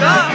Josh. Josh.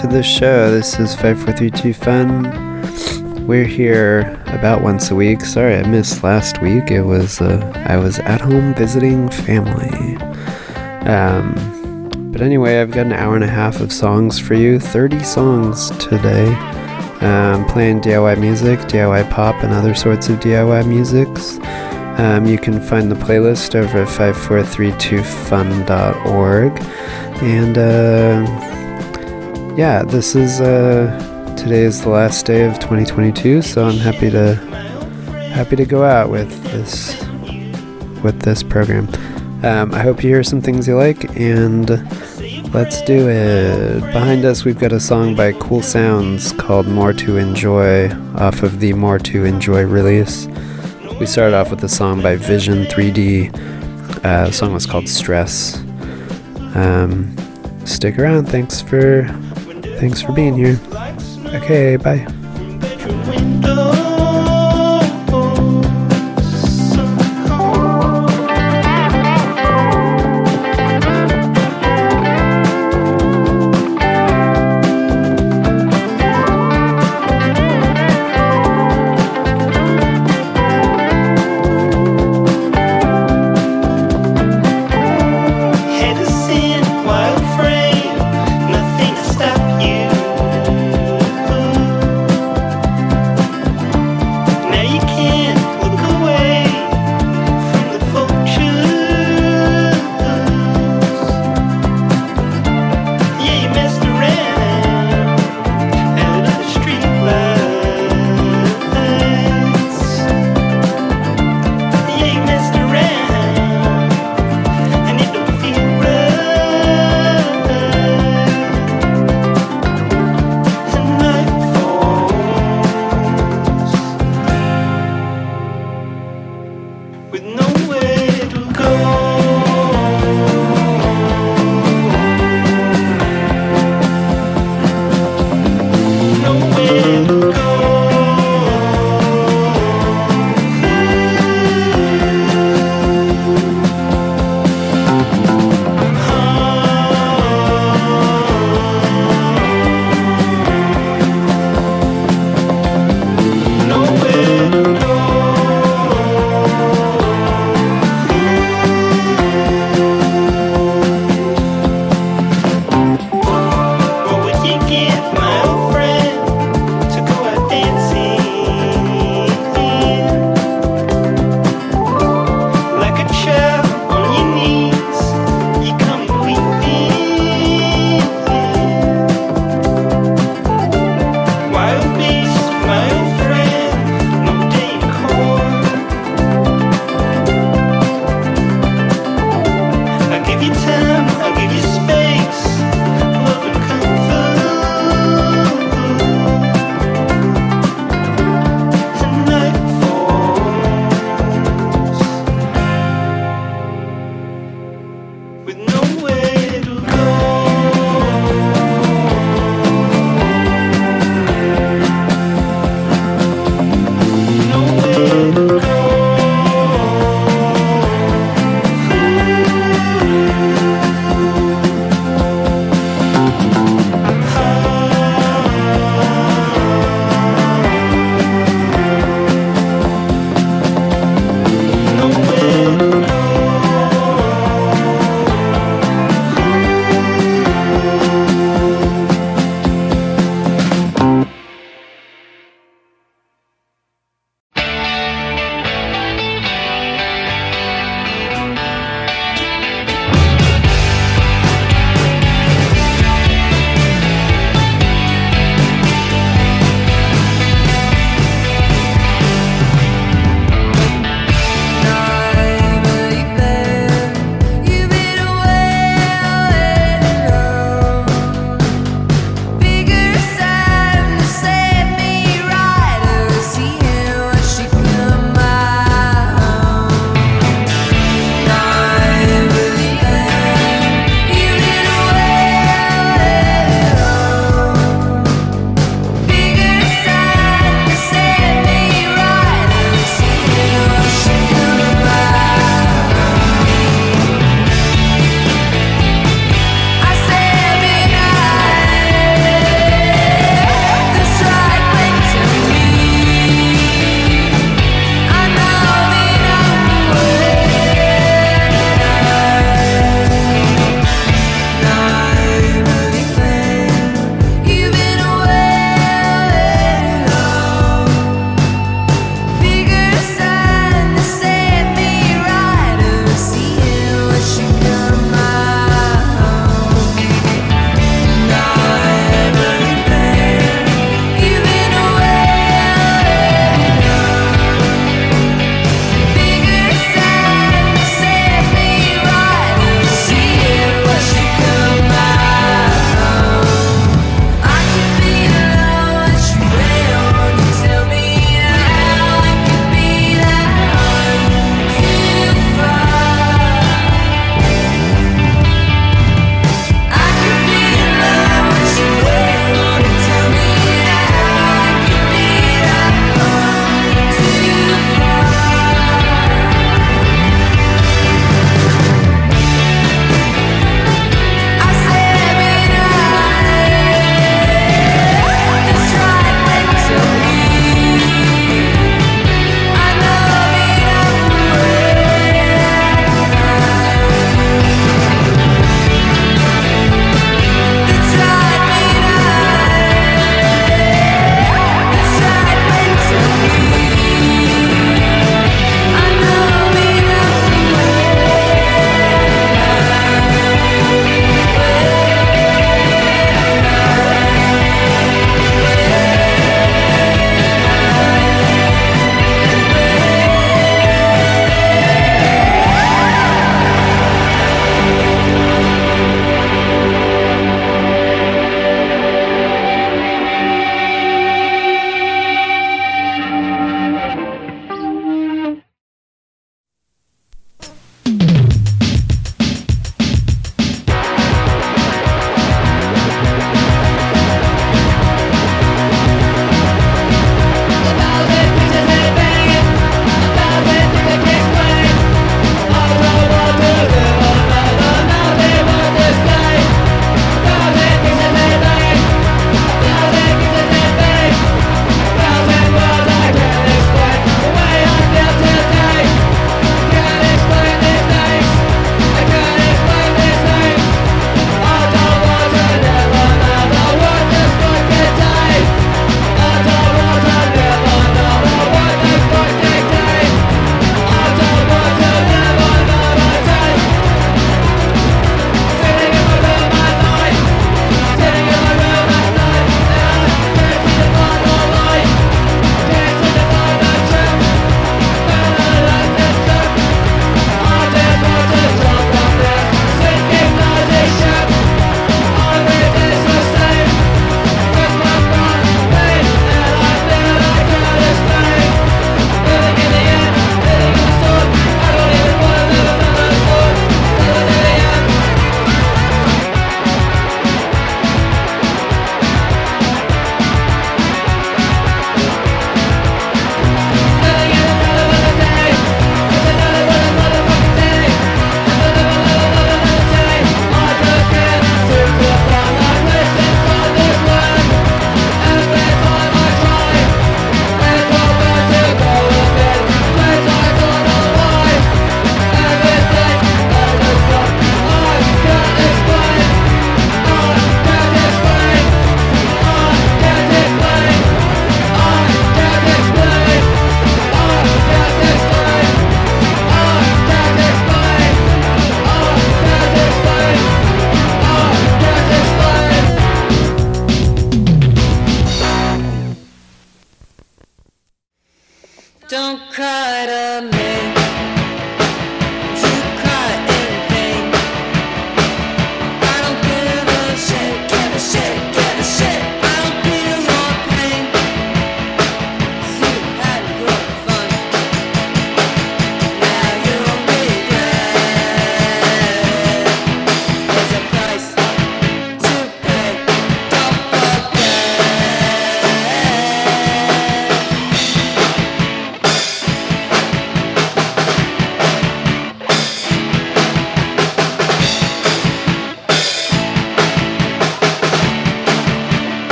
To the show. This is 5432 Fun. We're here about once a week. Sorry I missed last week. It was uh, I was at home visiting family. Um, but anyway, I've got an hour and a half of songs for you. 30 songs today. Um, playing DIY music, DIY pop, and other sorts of DIY musics. Um, you can find the playlist over at 5432fun.org. And uh, yeah, this is uh, today is the last day of 2022, so I'm happy to happy to go out with this with this program. Um, I hope you hear some things you like, and let's do it. Behind us, we've got a song by Cool Sounds called "More to Enjoy" off of the "More to Enjoy" release. We started off with a song by Vision 3D. Uh, the song was called "Stress." Um, stick around. Thanks for thanks for being here. Okay, bye.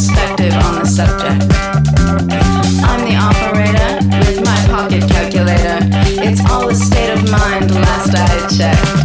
perspective on the subject. I'm the operator with my pocket calculator. It's all a state of mind, last I checked.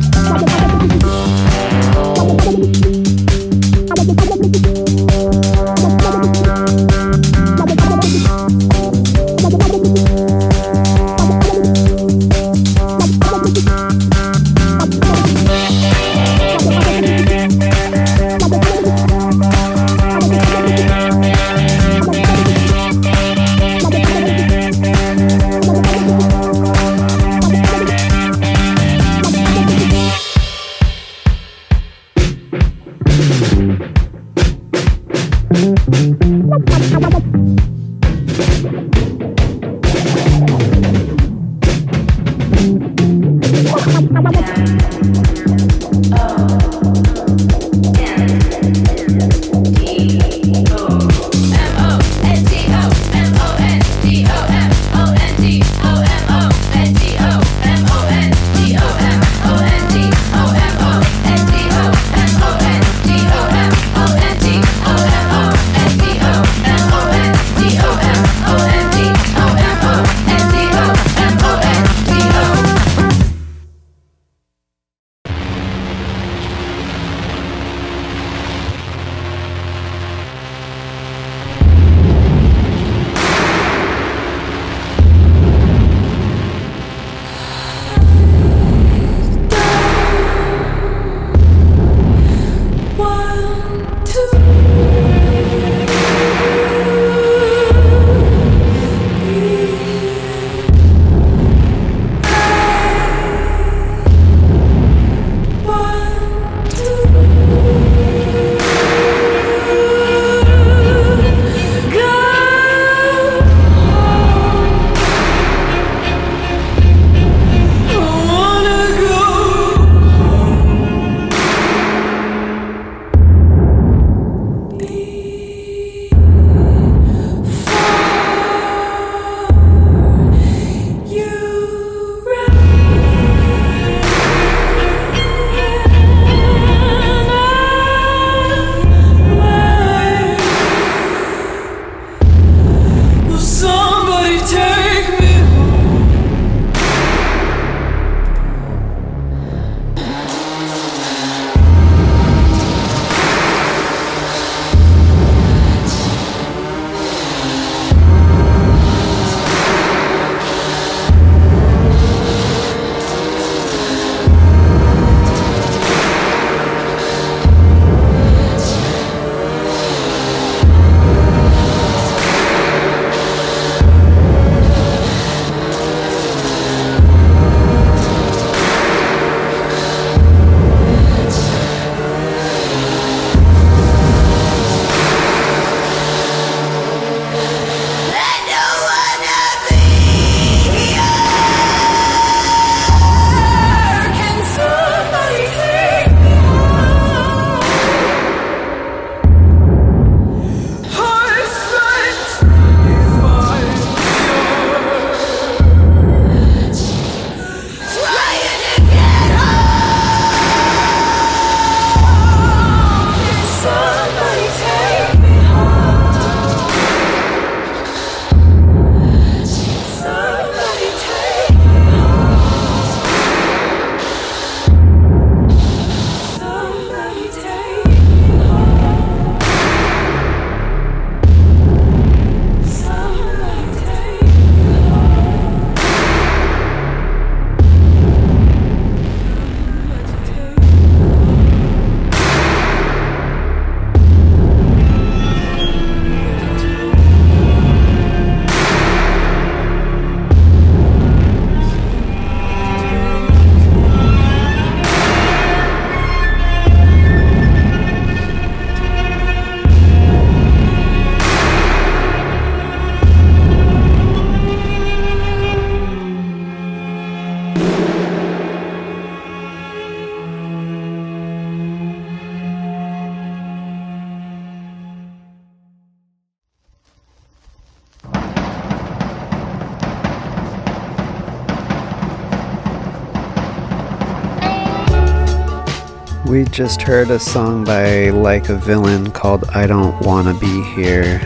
Just heard a song by Like a Villain called I Don't Wanna Be Here.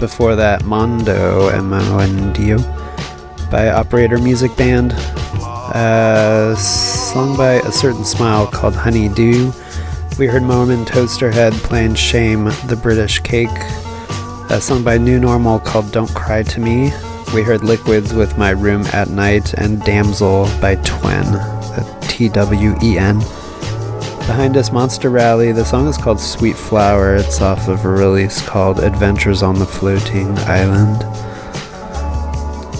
Before that, Mondo, M O N D O, by Operator Music Band. A song by A Certain Smile called Honey Dew. We heard Mormon Toasterhead playing Shame the British Cake. A song by New Normal called Don't Cry to Me. We heard Liquids with My Room at Night and Damsel by Twen, T W E N. Behind us, Monster Rally. The song is called Sweet Flower. It's off of a release called Adventures on the Floating Island.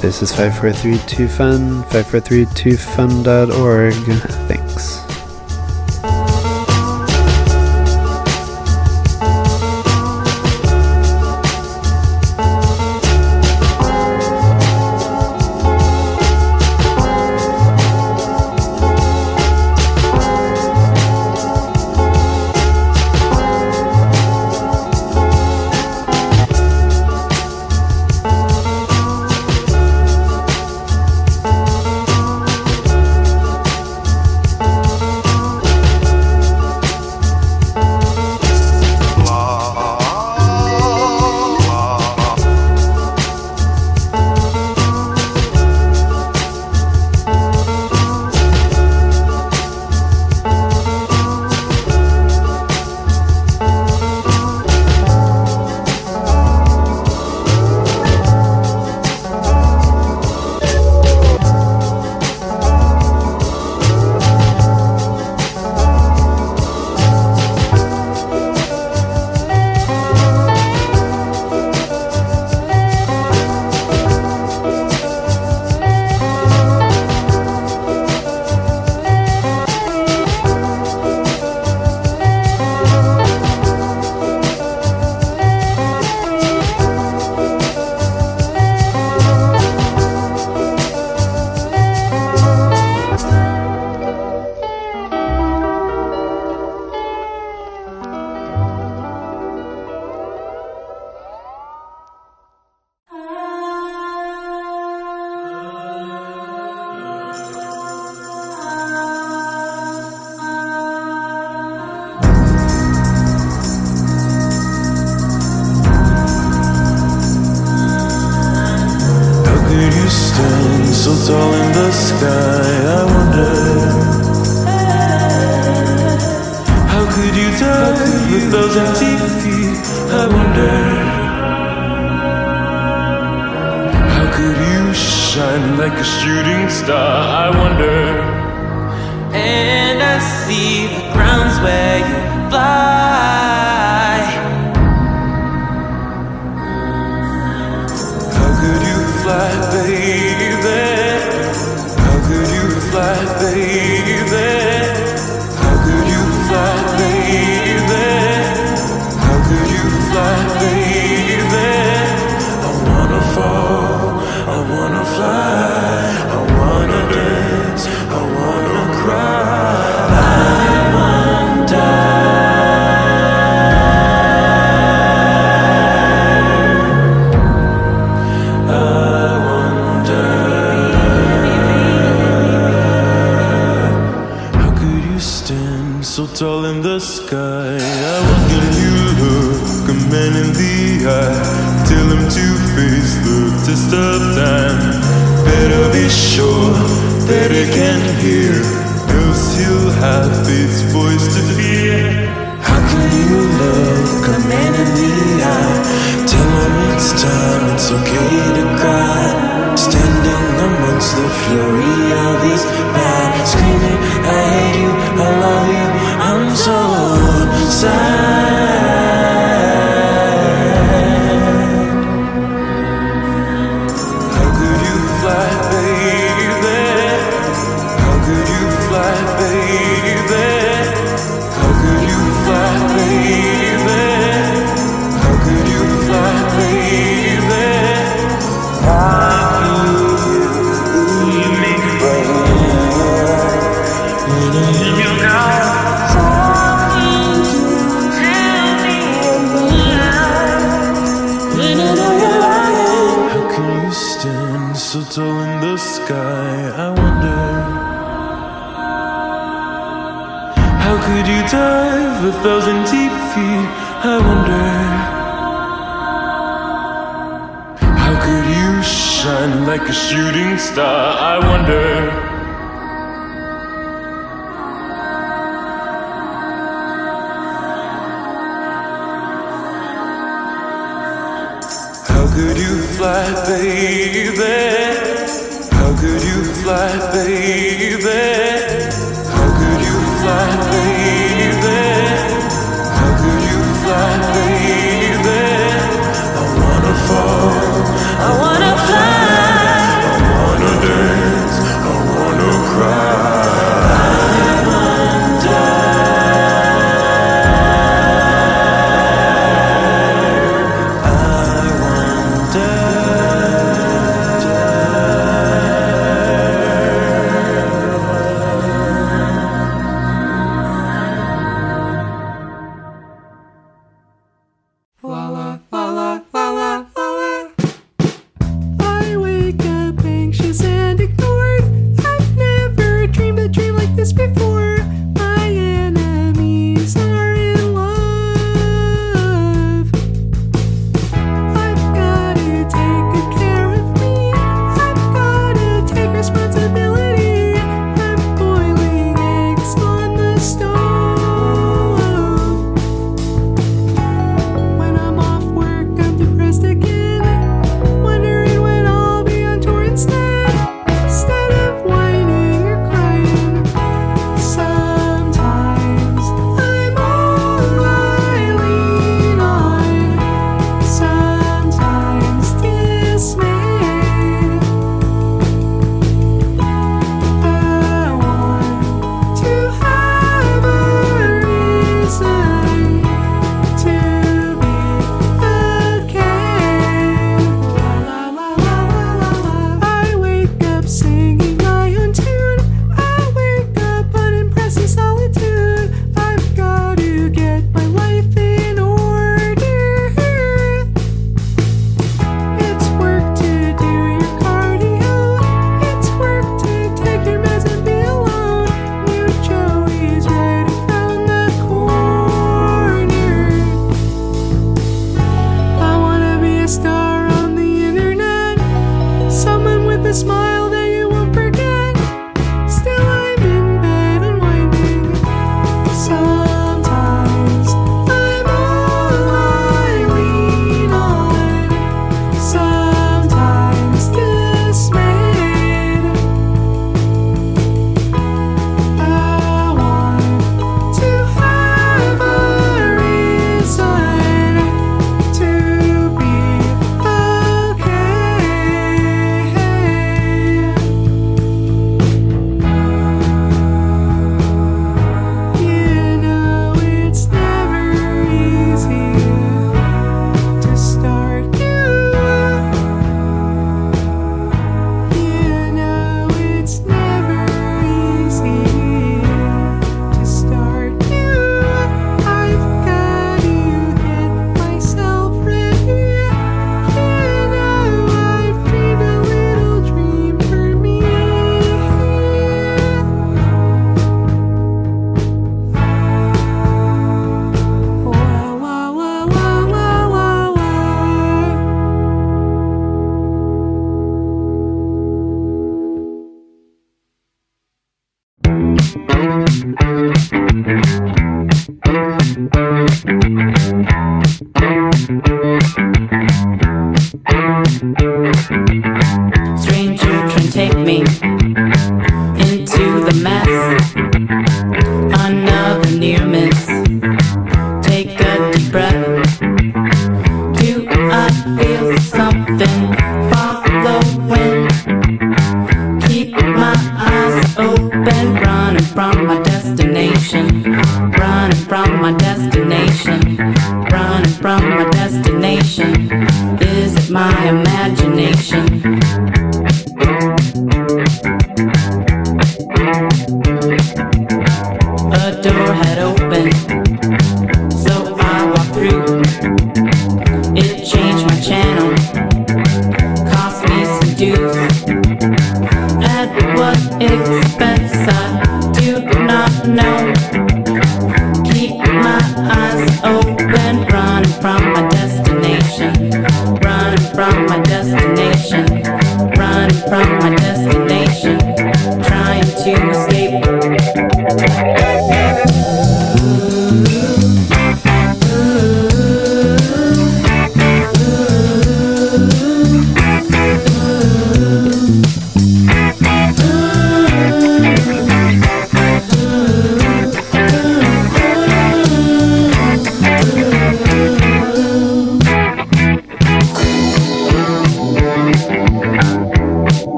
This is 5432 Fun, 5432fun.org. Thanks.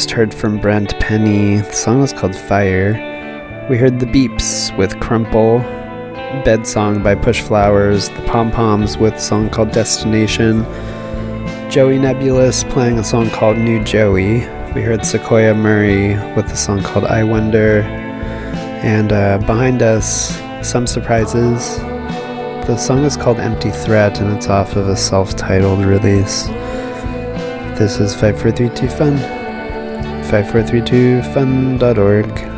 just heard from Brent Penny. The song was called Fire. We heard The Beeps with Crumple, Bed Song by Push Flowers, The Pom Poms with a song called Destination, Joey Nebulous playing a song called New Joey. We heard Sequoia Murray with a song called I Wonder. And uh, behind us, some surprises. The song is called Empty Threat and it's off of a self titled release. This is 543 Fun. 5432fun.org.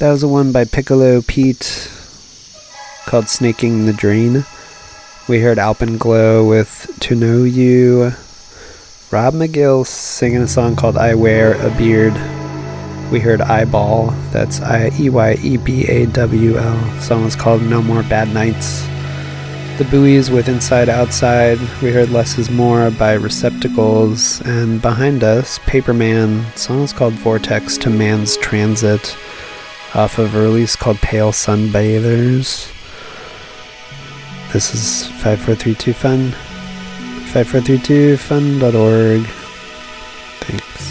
That was the one by Piccolo Pete called Snaking the Drain. We heard Alpenglow with To Know You. Rob McGill singing a song called I Wear a Beard. We heard Eyeball. That's I E Y E B A W L. Song was called No More Bad Nights. The Buoys with Inside Outside. We heard Less is More by Receptacles. And behind us, Paperman. Song is called Vortex to Man's Transit off of a release called Pale Sunbathers. This is 5432 Fun. 5432fun.org. Thanks.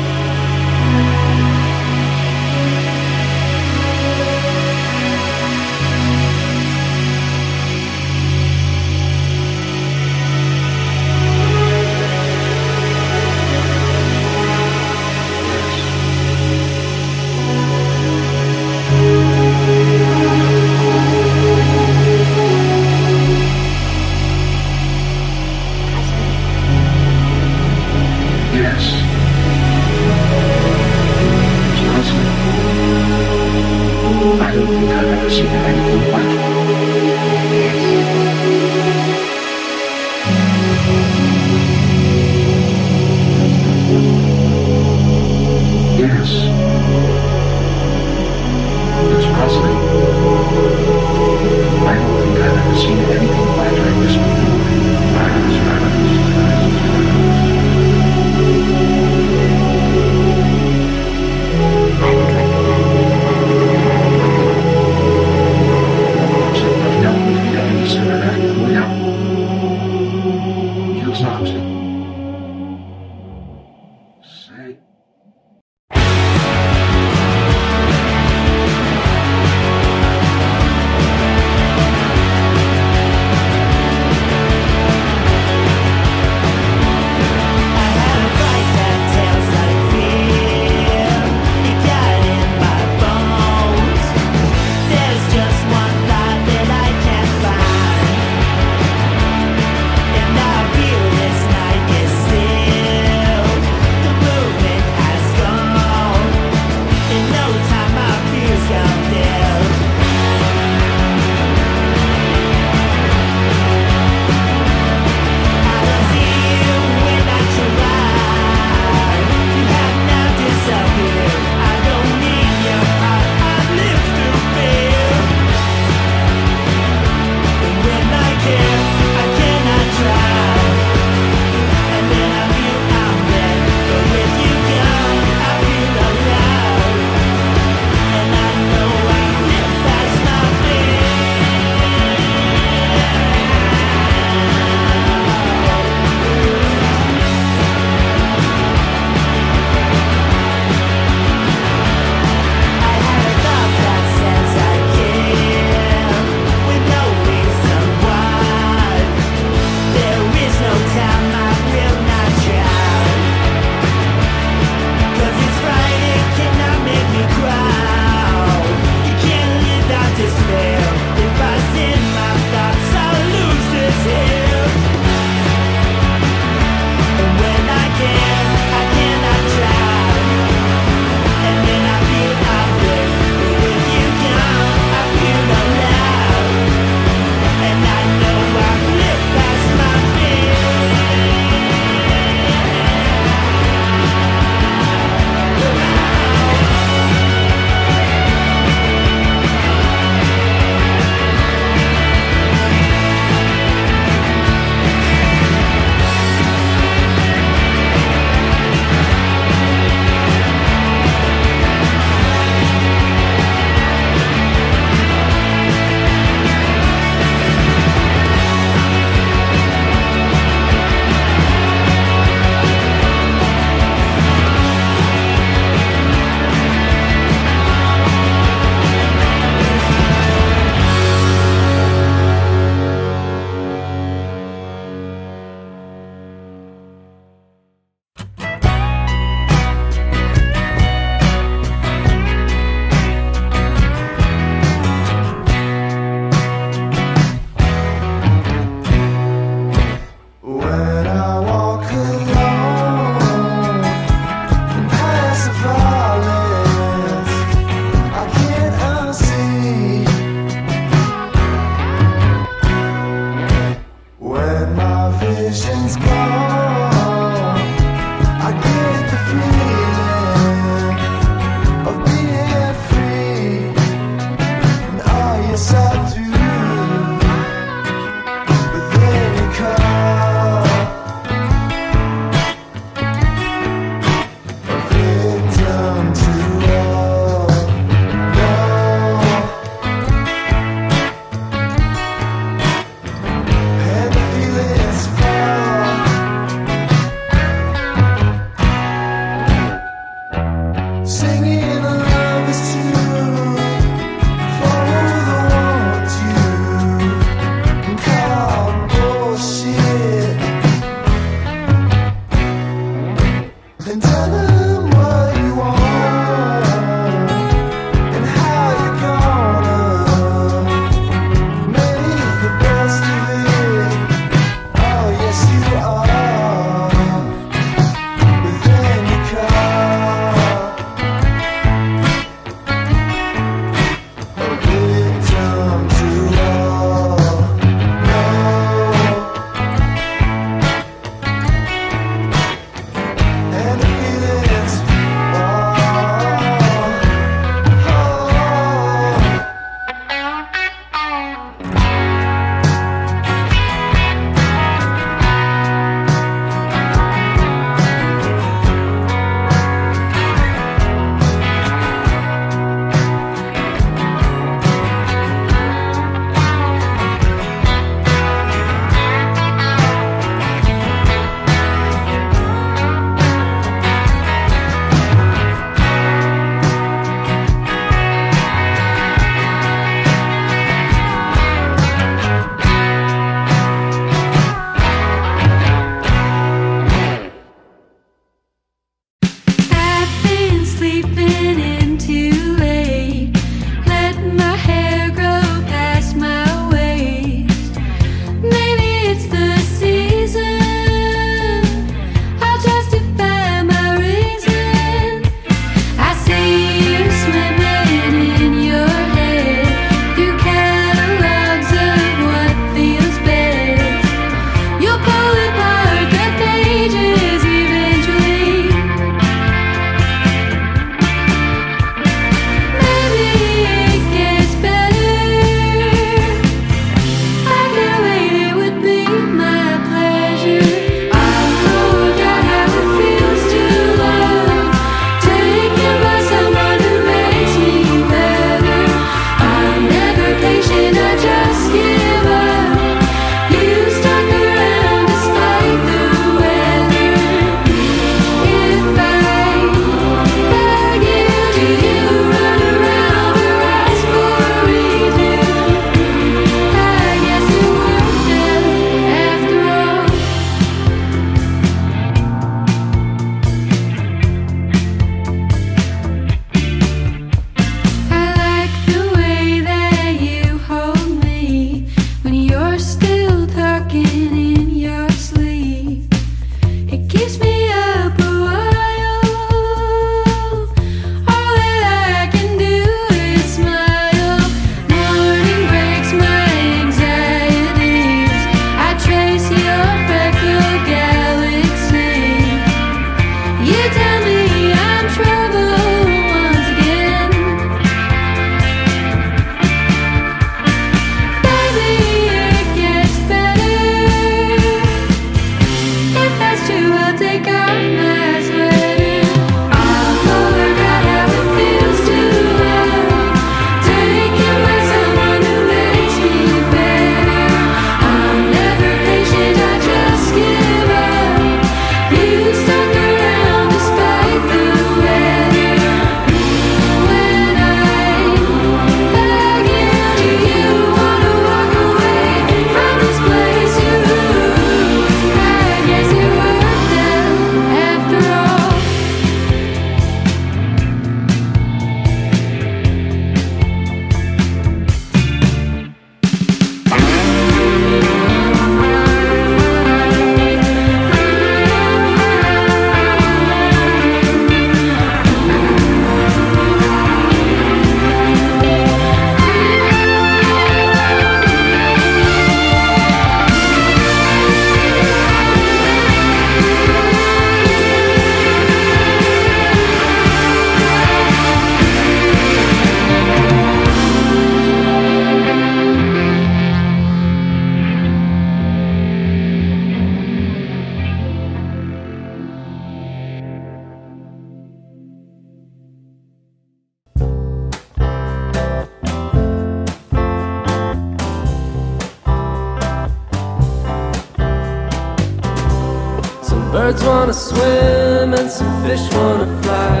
birds wanna swim and some fish wanna fly.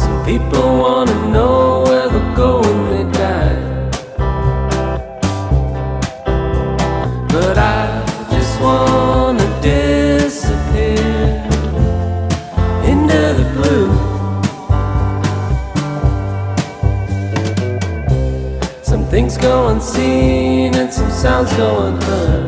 Some people wanna know. sounds going on.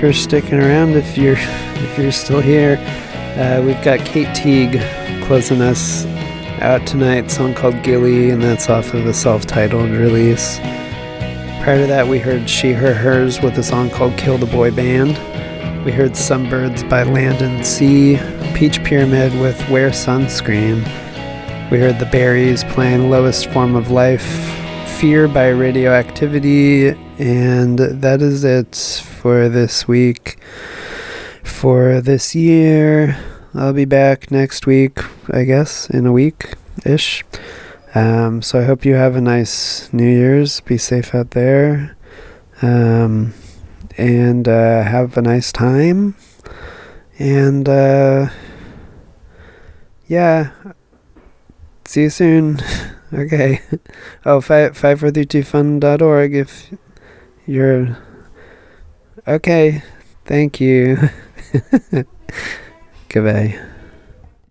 For sticking around. If you're if you're still here, uh, we've got Kate Teague closing us out tonight, song called Gilly, and that's off of a self titled release. Prior to that, we heard She, Her, Hers with a song called Kill the Boy Band. We heard Sunbirds by Land and Sea, Peach Pyramid with Wear Sunscreen. We heard The Berries playing Lowest Form of Life, Fear by Radioactivity, and that is it for this week. For this year, I'll be back next week, I guess, in a week ish. Um, so I hope you have a nice New Year's. Be safe out there. Um, and uh, have a nice time. And uh, yeah, see you soon. okay. Oh, five five four three two fun.org if you're okay. Thank you. Goodbye.